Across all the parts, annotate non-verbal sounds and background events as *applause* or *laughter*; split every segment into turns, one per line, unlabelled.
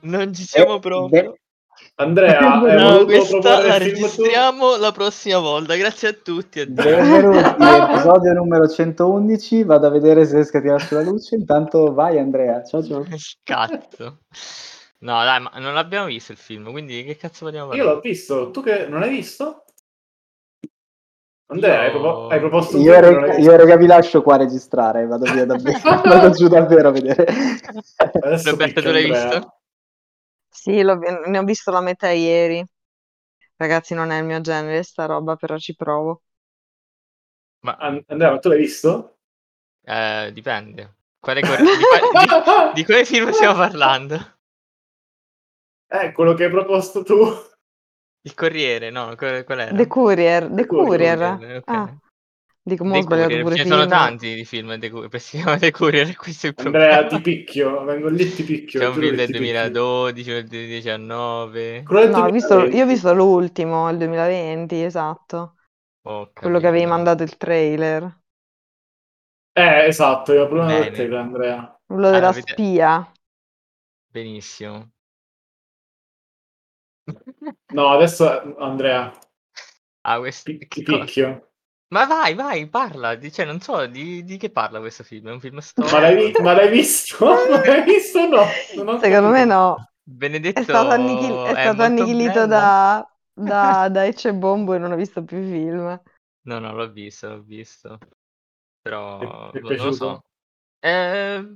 non ci siamo
Eh,
proprio.
beh,
Andrea, *laughs*
No, questa la
film tu?
registriamo la prossima volta. Grazie a tutti.
benvenuti, *laughs* episodio numero 111. Vado a vedere se riesco a tirare sulla luce. Intanto vai, Andrea. Ciao, ciao.
Cazzo. No, dai, ma non l'abbiamo visto il film, quindi che cazzo vogliamo
Io
parlare?
l'ho visto, tu che non hai visto? Andrea, hai, hai proposto un
Io, rega, io rega, vi lascio qua a registrare. Vado via davvero. *laughs* vado giù davvero a vedere.
Adesso
Roberta,
picchia
tu l'hai
Andrea.
visto?
Sì, ne ho visto la metà ieri. Ragazzi, non è il mio genere sta roba, però ci provo.
Ma
An- Andrea, ma tu l'hai visto?
eh, dipende. Quale di, di- di quale film stiamo parlando? *laughs*
Eh, quello che hai proposto tu.
Il Corriere, no? qual, era?
The Courier, The
Courier,
Courier.
ok.
Ah, dico, mo ho sbagliato pure
Ce ne sono tanti di film The Courier, *laughs* si chiama The Courier, questo è il
Andrea,
problema.
ti picchio, vengo lì ti picchio.
C'è un film del
ti picchio.
2012, del 2019.
Quello del
No, ho visto,
2020.
io ho visto l'ultimo, il 2020, esatto.
Oh,
Quello che avevi mandato il trailer.
Eh, esatto, io prima del te, Andrea.
Quello della
avete-
spia.
Benissimo.
No, adesso Andrea,
Ah, questo...
pi- ti picchio.
Ma vai, vai, parla. Di, cioè, non so di, di che parla questo film. È un film
Ma
storico.
l'hai, vi- ma l'hai visto? *laughs* *laughs* Ma l'hai visto no?
Secondo me no.
Benedetto
È stato, annichil- è
è
stato annichilito da, da, *laughs* da Ecce Bombo e non ho visto più film.
No, no, l'ho visto, l'ho visto. Però boh,
è
non lo so. Eh,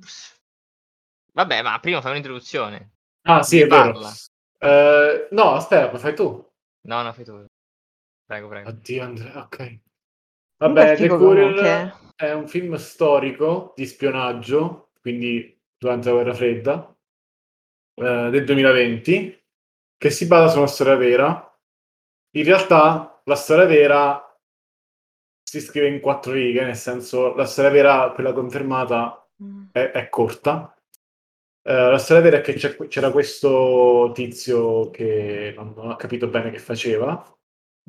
Vabbè, ma prima fai un'introduzione.
Ah, sì, è vero. Eh, no, aspetta, lo fai tu.
No, no, fai tu. Prego, prego.
Oddio, Andrea, ok. Vabbè,
è
The Courier
comunque.
è un film storico di spionaggio, quindi durante la guerra fredda, eh, del 2020, che si basa su una storia vera. In realtà la storia vera si scrive in quattro righe, nel senso la storia vera, quella confermata, è, è corta. Eh, la storia vera è che c'era questo tizio che non, non ho capito bene che faceva,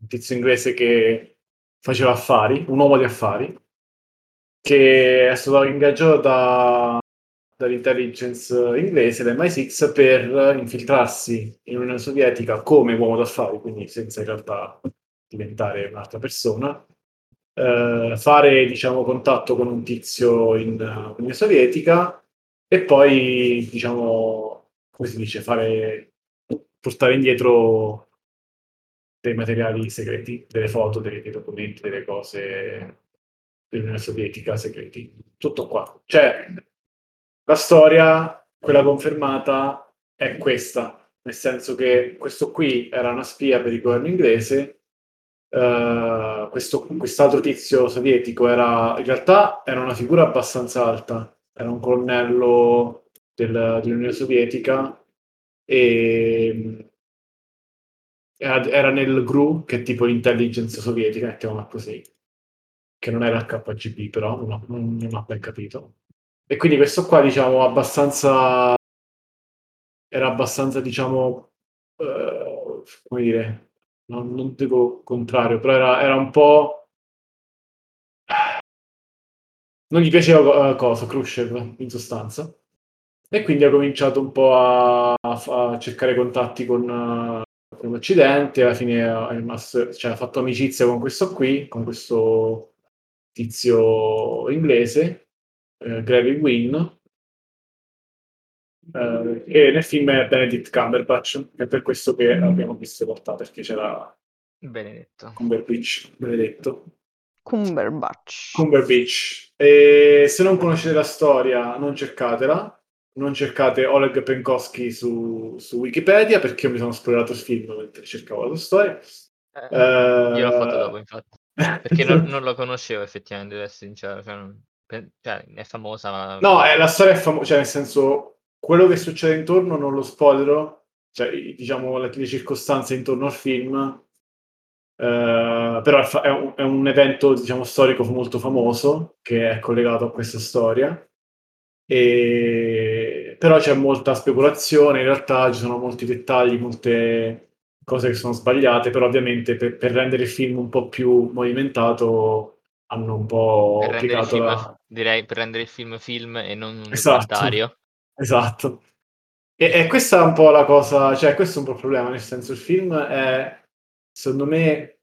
un tizio inglese che faceva affari, un uomo di affari, che è stato ingaggiato da- dall'intelligence inglese, dall'MI6, per infiltrarsi in Unione Sovietica come uomo d'affari, quindi senza in realtà diventare un'altra persona, eh, fare diciamo contatto con un tizio in uh, Unione Sovietica e poi diciamo come si dice fare portare indietro dei materiali segreti, delle foto, dei, dei documenti, delle cose dell'Unione Sovietica segreti. Tutto qua. Cioè, la storia, quella confermata, è questa, nel senso che questo qui era una spia per il governo inglese, eh, questo, quest'altro tizio sovietico era, in realtà era una figura abbastanza alta, era un colonnello del- dell'Unione Sovietica e era, era nel GRU, che è tipo l'intelligence sovietica, mettiamola così, che non era il KGB, però non ho, non- ho ben capito. E quindi questo qua, diciamo, abbastanza era abbastanza, diciamo, eh, come dire, non, non dico contrario, però era, era un po'... Non gli piaceva eh, cosa, Khrushchev, in sostanza. E quindi ha cominciato un po' a, a cercare contatti con, eh, con l'Occidente, alla fine è rimasto- cioè, ha fatto amicizia con questo qui, con questo tizio inglese, eh, Gary Wynn, eh, e nel film è Benedict Cumberbatch, è per questo che abbiamo visto realtà, perché c'era
Benedetto.
Cumberbatch, benedetto.
Cumberbatch.
Cumberbatch. E se non conoscete la storia, non cercatela. Non cercate Oleg Penkovsky su, su Wikipedia perché io mi sono spoilerato il film mentre cercavo la storia.
Eh,
Eh,
Io l'ho fatto dopo, infatti. Perché non, non lo conoscevo effettivamente, devo essere sincero. Cioè, non- cioè, è famosa, ma...
No, è, la storia è famosa, cioè nel senso, quello che succede intorno non lo spoilerò, cioè diciamo le, le circostanze intorno al film, eh, però è, un, è un evento diciamo storico molto famoso che è collegato a questa storia, e, però c'è molta speculazione, in realtà ci sono molti dettagli, molte cose che sono sbagliate, però ovviamente per, per rendere il film un po' più movimentato hanno un po'
per
piegato
film,
la...
direi, per rendere il film film e non un
Esatto.
documentario.
Esatto. E, e questa è un po' la cosa, cioè questo è un po' il problema, nel senso il film è, secondo me,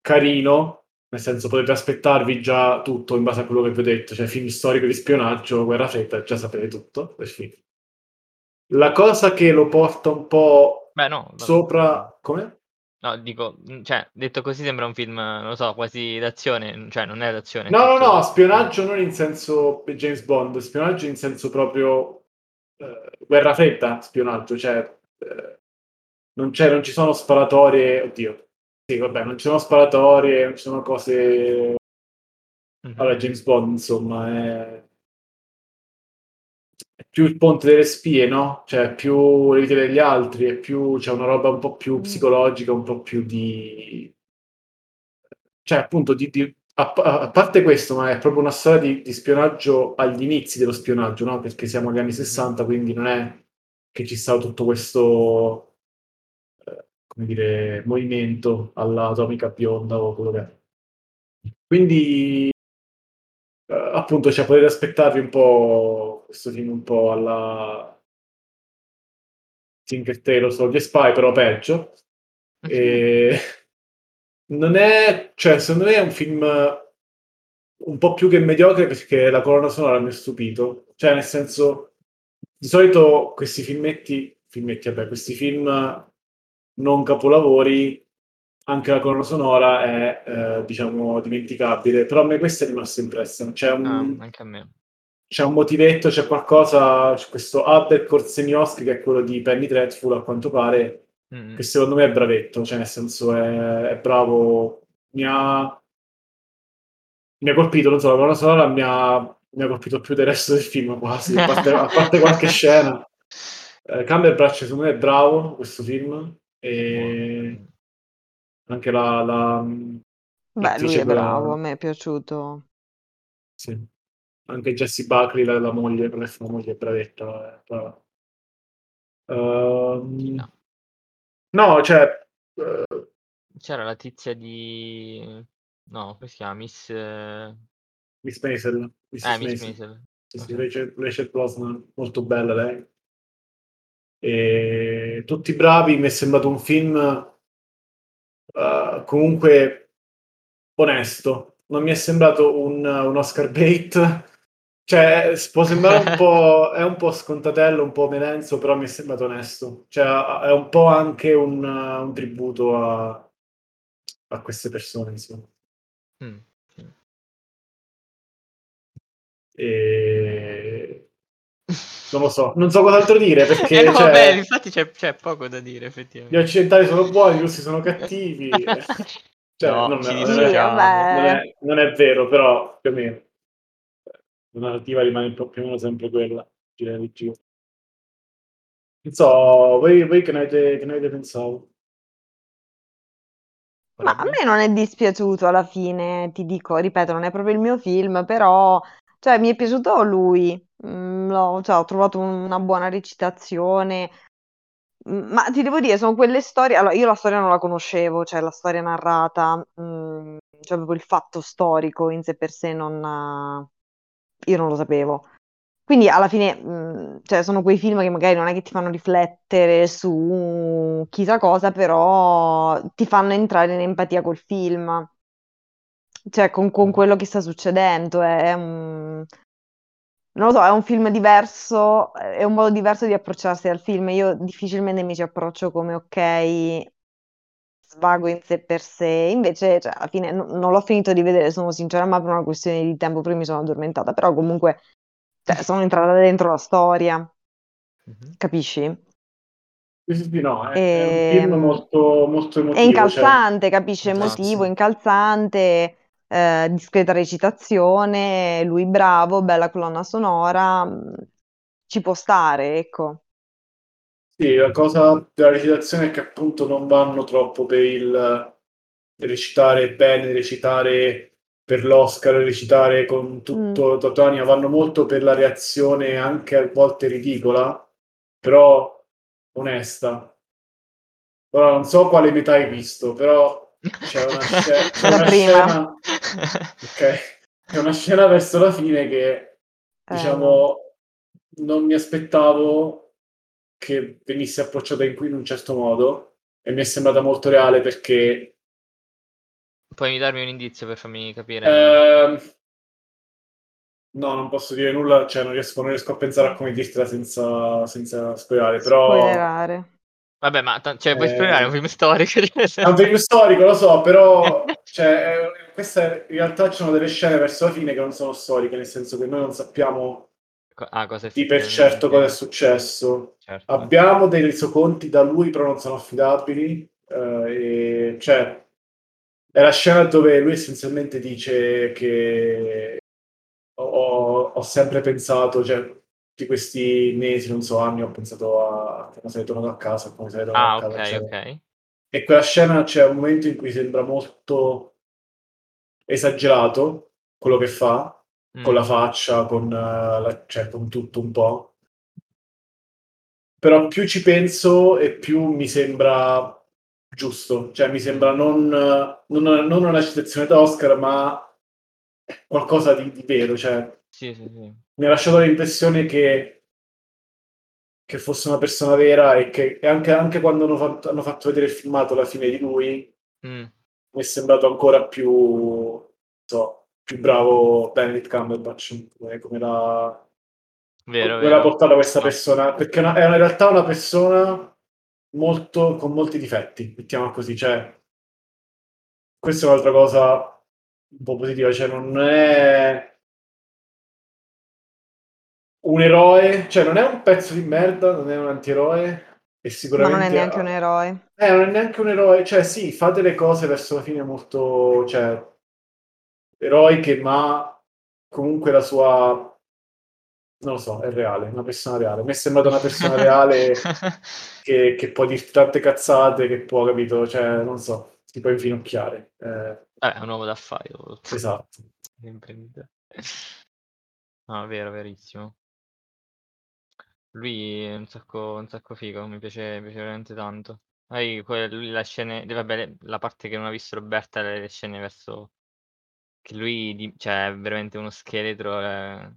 carino, nel senso potete aspettarvi già tutto in base a quello che vi ho detto, cioè film storico di spionaggio, guerra fredda, già sapete tutto del film. La cosa che lo porta un po'
Beh, no,
sopra... Come?
No, dico, mhmm, cioè, detto così sembra un film, non lo so, quasi d'azione, cioè non è d'azione.
No, no, no, spionaggio non in senso James Bond, spionaggio in senso proprio eh, guerra fredda, spionaggio, cioè eh, non, c'è, non ci sono sparatorie, oddio, sì, vabbè, non ci sono sparatorie, non ci sono cose
Mhm.
alla James Bond, insomma, è, è più il ponte delle spie, no? Cioè, più le vite degli altri, è più, c'è una roba un po' più
Mm.
psicologica, un po' più di... Cioè, appunto, di, di- a, a parte questo, ma è proprio una storia di, di spionaggio agli inizi dello spionaggio, no? Perché siamo agli anni 60, quindi non è che ci sta tutto questo, come dire, movimento all'atomica bionda o quello che è. Quindi, eh, appunto, cioè, potete aspettarvi un po' questo film un po' alla Tinker Tailor Soldier Spy, però peggio. E *laughs* non è, cioè, secondo me è un film un po' più che mediocre perché la colonna sonora mi ha stupito. Cioè, nel senso, di solito questi filmetti, filmetti, vabbè, questi film non capolavori, anche la colonna sonora è, eh, diciamo, dimenticabile. Però a me questa è rimasta impressa. C'è un,
Ah, anche a me.
c'è un motivetto, c'è qualcosa, c'è questo Albert Korzeniowski che è quello di Penny Dreadful a quanto pare,
Mm.
che secondo me è bravetto, cioè nel senso è, è bravo, mi ha, mi ha colpito, non so, la colonna sonora mi ha, mi ha colpito più del resto del film quasi, a parte, a parte qualche *laughs* scena. Eh, Cumberbatch secondo me è bravo questo film e anche la... la
Beh, lui è bravo, a me è piaciuto.
Sì. Anche Jessie Buckley, la, la moglie, per essere una moglie bravetta. è brava. Ehm,
No.
no, cioè, eh,
C'era la tizia di... No, come si chiama? Miss... Eh,
Miss Maisel.
Eh, Miss
Maisel.
Maisel.
Sì, sì, Rachel, Rachel Brosnan, molto bella lei. E tutti bravi, mi è sembrato un film eh, comunque onesto. Non mi è sembrato un, un Oscar bait. Cioè, può sembrare un *laughs* po', è un po' scontatello, un po' melenzo, però mi è sembrato onesto. Cioè, è un po' anche un, un tributo a, a queste persone, insomma.
Mm.
E... Non lo so, non so cos'altro dire *laughs* perché
Eh no,
cioè,
vabbè, infatti c'è, c'è poco da dire,
gli
effettivamente.
occidentali sono buoni, i russi sono cattivi. *laughs* Cioè,
No,
non,
ci
non è, non è- non è vero, però più o meno. La narrativa rimane più più o meno sempre quella. gira di giro. Non so, voi, voi che, ne avete, che ne avete pensato?
Ma a me non è dispiaciuto alla fine, ti dico, ripeto, non è proprio il mio film, però cioè, mi è piaciuto lui, Mm, l'ho- cioè, ho trovato una buona recitazione, Mm, ma ti devo dire, sono quelle storie, allora io la storia non la conoscevo, cioè la storia narrata, mm, cioè proprio il fatto storico in sé per sé non, io non lo sapevo. Quindi alla fine, mh, cioè, sono quei film che magari non è che ti fanno riflettere su chissà cosa, però ti fanno entrare in empatia col film, cioè con, con quello che sta succedendo. È un... Non lo so, è un film diverso, è un modo diverso di approcciarsi al film. Io difficilmente mi ci approccio come ok, svago in sé per sé. Invece, cioè, alla fine no- non l'ho finito di vedere, sono sincera, ma per una questione di tempo prima mi sono addormentata. Però comunque, cioè, *laughs* sono entrata dentro la storia,
Mhm.
capisci?
Sì, sì, no, è, è un film molto, molto
È
emotivo. cioè-
incalzante, capisci?
Esatto,
Emotivo,
sì.
incalzante, eh, discreta recitazione, lui bravo, bella colonna sonora, mh, ci può stare, ecco.
Sì, la cosa della recitazione è che appunto non vanno troppo per il recitare bene, recitare per l'Oscar, recitare con tutto Totonia, vanno molto per la reazione anche a volte ridicola, però onesta. Ora non so quale metà hai visto, però c'è una, *laughs* sce- c'è una
prima.
scena, ok, c'è una scena verso la fine che
Eh,
diciamo non mi aspettavo che venisse approcciata in, in un certo modo e mi è sembrata molto reale perché
Puoi darmi un indizio per farmi capire?
Ehm, no, non posso dire nulla, cioè non riesco, non riesco a pensare a come dirtela senza, senza spoilerare, però
Spoilerare.
Vabbè, ma ta- cioè, puoi
Eh,
spiegare un film storico?
è un film storico, lo so, però *laughs* cioè, eh, questa in realtà ci sono delle scene verso la fine che non sono storiche, nel senso che noi non sappiamo
Ah,
di per certo cosa è successo.
Certo.
Abbiamo dei resoconti da lui, però non sono affidabili. eh, e, cioè, è la scena dove lui essenzialmente dice che ho, ho sempre pensato, cioè, di questi mesi, non so, anni, ho pensato a come sarei tornato a casa, come sarei tornato
Ah,
a casa.
ok,
eccetera.
ok.
E quella scena c'è un momento in cui sembra molto esagerato quello che fa,
Mm.
con la faccia, con, eh, la- cioè, con tutto un po'. Però più ci penso e più mi sembra giusto, cioè mi sembra non, non, non una citazione da Oscar, ma qualcosa di, di vero. Cioè,
Sì, sì, sì.
mi ha lasciato l'impressione che, che fosse una persona vera e che anche, anche quando hanno fatto, hanno fatto vedere il filmato alla fine di lui,
Mm.
mi è sembrato ancora più, so, più bravo Benedict Cumberbatch, come, come l'ha,
Vero, vero.
portata questa persona, perché è, una- è in realtà una persona molto, con molti difetti, mettiamola così, cioè, questa è un'altra cosa un po' positiva, cioè non è un eroe, cioè non è un pezzo di merda, non è un antieroe, e
Ma
sicuramente...
non è neanche
ha-
un eroe.
eh, non è neanche un eroe, cioè sì, fa delle cose verso la fine molto, cioè, eroiche, ma comunque la sua, non lo so, è reale, è una persona reale. Mi è sembrata una persona *laughs* reale *laughs* che, che può dirti tante cazzate, che può, capito, cioè, non so, ti può infinocchiare. Eh,
Vabbè, è un uomo d'affari.
esatto.
Un imprenditore. No, vero, verissimo. Lui è un sacco, un sacco figo, mi piace, mi piace veramente tanto. Poi que- lui la scena, vabbè, la parte che non ha visto Roberta, le, le scene verso che lui, di- cioè, è veramente uno scheletro. eh.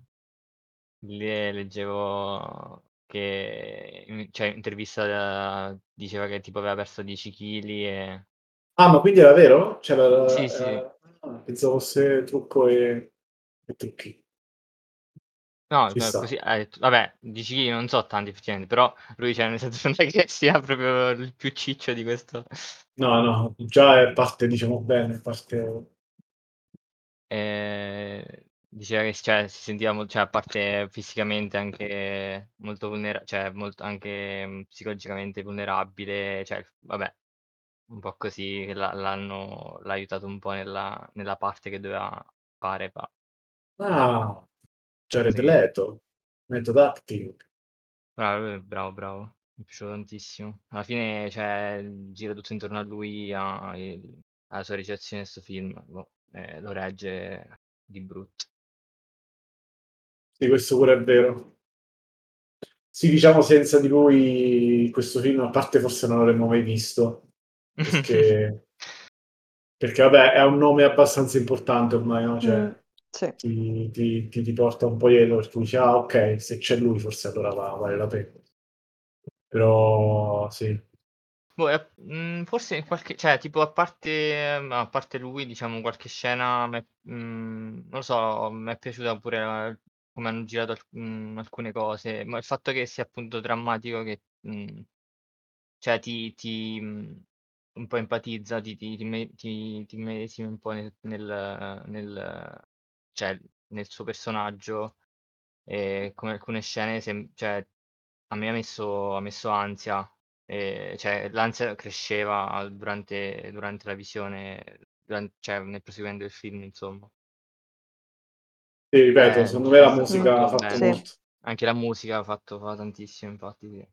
Lì leggevo che, in- cioè, in intervista eh, diceva che tipo aveva perso 10 kg e...
Ah, ma quindi era vero? Cioè, la-
Sì, sì.
eh, ah, pensavo fosse trucco e, e trucchi.
No,
Ci
no,
sta.
così, ha detto- vabbè, 10 kg non so tanti effettivamente, però lui, cioè, nel senso *laughs* non è che sia proprio il più ciccio di questo.
No, no, già è parte, diciamo bene, parte...
Eh, diceva che cioè, si sentiva, mo- cioè, a parte fisicamente anche molto vulnerabile, cioè molto anche mm, psicologicamente vulnerabile, cioè, vabbè, un po' così che l'ha- l'hanno l'ha aiutato un po' nella, nella parte che doveva fare. fa-
Ah, Jared
Sì.
Leto, method acting.
Bravo, lui è bravo, bravo, mi è piaciuto tantissimo. Alla fine, cioè, gira tutto intorno a lui, a- il- alla sua recitazione in questo film, boh, eh, lo regge di brutto.
Sì, questo pure è vero. Sì, diciamo senza di lui questo film, a parte forse non l'avremmo mai visto, perché, *laughs* perché vabbè, è un nome abbastanza importante ormai, no? Cioè,
Mm, sì.
ti, ti- ti- ti porta un po' dietro, perché tu dici, ah, ok, se c'è lui forse allora va- vale la pena. Però, sì.
Boh, mm, forse in qualche, cioè, tipo, a parte, a parte lui, diciamo, qualche scena, m'è- mm, non lo so, mi è piaciuta pure eh, come hanno girato alc- mm, alcune cose, ma il fatto che sia appunto drammatico, che, mm, cioè, ti, ti, mm, un po' empatizza, ti, ti, ti, ti, ti medesimi un po' nel, nel, nel- cioè, nel suo personaggio, e come alcune scene, sem- cioè, a me ha messo, ha messo ansia, e, cioè l'ansia cresceva durante, durante la visione, duran- cioè nel proseguendo del film, insomma.
Sì, ripeto,
Eh,
secondo me la
è stato
musica ha fatto
bene.
molto.
Anche la musica ha fatto, fa tantissimo, infatti. sì.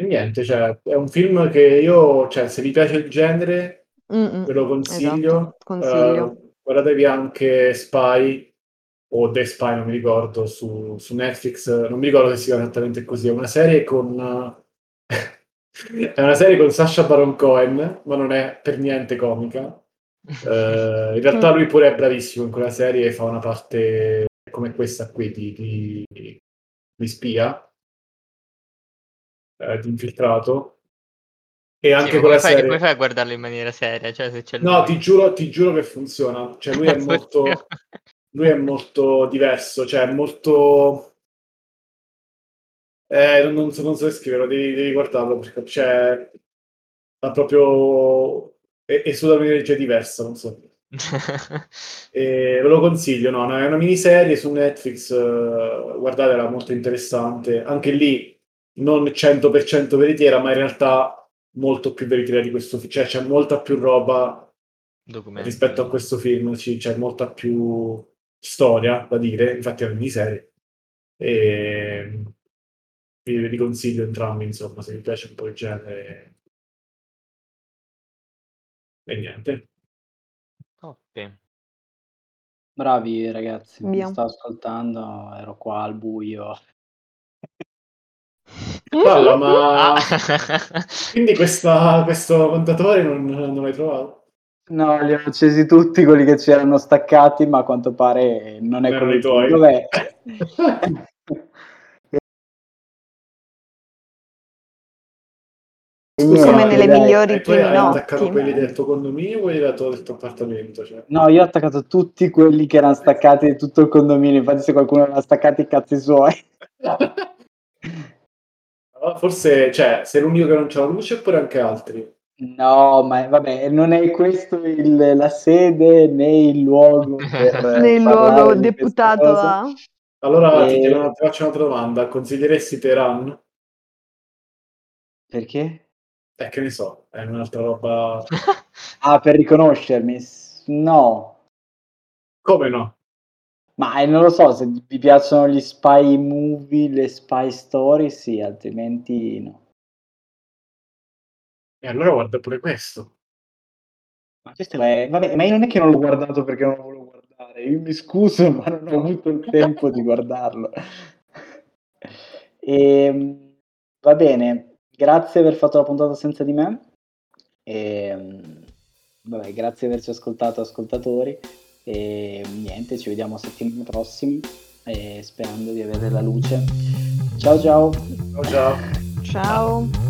E niente, cioè, è un film che io, cioè, se vi piace il genere,
Mm,
ve lo consiglio.
esatto, consiglio.
Eh, guardatevi anche Spy o The Spy, non mi ricordo, su, su Netflix. Non mi ricordo se si chiama esattamente così. È una serie con... *laughs* è una serie con Sacha Baron Cohen, ma non è per niente comica. *laughs* Eh, in realtà lui pure è bravissimo in quella serie e fa una parte come questa qui di, di- di spia. eh, di infiltrato. E
Sì,
anche quella
come fai,
serie...
come fai a guardarlo in maniera seria? Cioè,
No, ti giuro, ti giuro che funziona. Cioè, lui è *laughs* molto, lui è molto diverso, cioè è molto... Eh, non, non so, non so descriverlo, devi, devi guardarlo perché cioè, ha proprio... È, è su da un'energia diversa, non so. *laughs* E ve lo consiglio, no, no, è una miniserie su Netflix, eh, guardatela, molto interessante. Anche lì non 100% veritiera, ma in realtà molto più veritiera di questo film. Cioè c'è molta più roba
Documento.
rispetto a questo film, c'è molta più storia da dire, infatti è una miniserie. E vi, vi consiglio entrambi, insomma, se vi piace un po' il genere. E niente.
Top.
Bravi ragazzi, mi
Via.
stavo ascoltando, ero qua al buio. *laughs*
Palla, ma
Ah.
quindi questa- questo contatore non, non l'hai trovato?
No, li ho accesi tutti quelli che c'erano staccati, ma a quanto pare non è
erano
quello
i tuoi.
Dov'è? E
Scusa,
Come nelle
dai.
migliori
tu hai
prime notti.
attaccato quelli del tuo condominio o quelli del tuo, del tuo appartamento? Cioè?
No, io ho attaccato tutti quelli che erano staccati di tutto il condominio, infatti se qualcuno aveva staccati i cazzi suoi. *laughs*
Forse, cioè, sei l'unico che non c'ha la luce oppure anche altri?
No, ma vabbè, non è questo il- la sede né il luogo *laughs* per
Nel
parlare
luogo deputato a...
Allora ti,
E-
chiedo- ti faccio un'altra domanda. Consiglieresti Teheran?
Perché?
Eh, che ne so, è un'altra roba... *laughs*
Ah, per riconoscermi? No,
Come no?
ma eh, non lo so, se vi piacciono gli spy movie, le spy story, sì, altrimenti no.
E allora guarda pure questo.
Ma questo è... Vabbè, ma io non è che non l'ho guardato perché non lo volevo guardare, io mi scuso, *laughs* ma non ho avuto il tempo di guardarlo. *laughs* E, va bene, grazie per aver fatto la puntata senza di me. E, vabbè, grazie di averci ascoltato, ascoltatori. E niente, ci vediamo settimana prossima, e sperando di avere la luce. Ciao ciao!
Ciao ciao.
Ciao.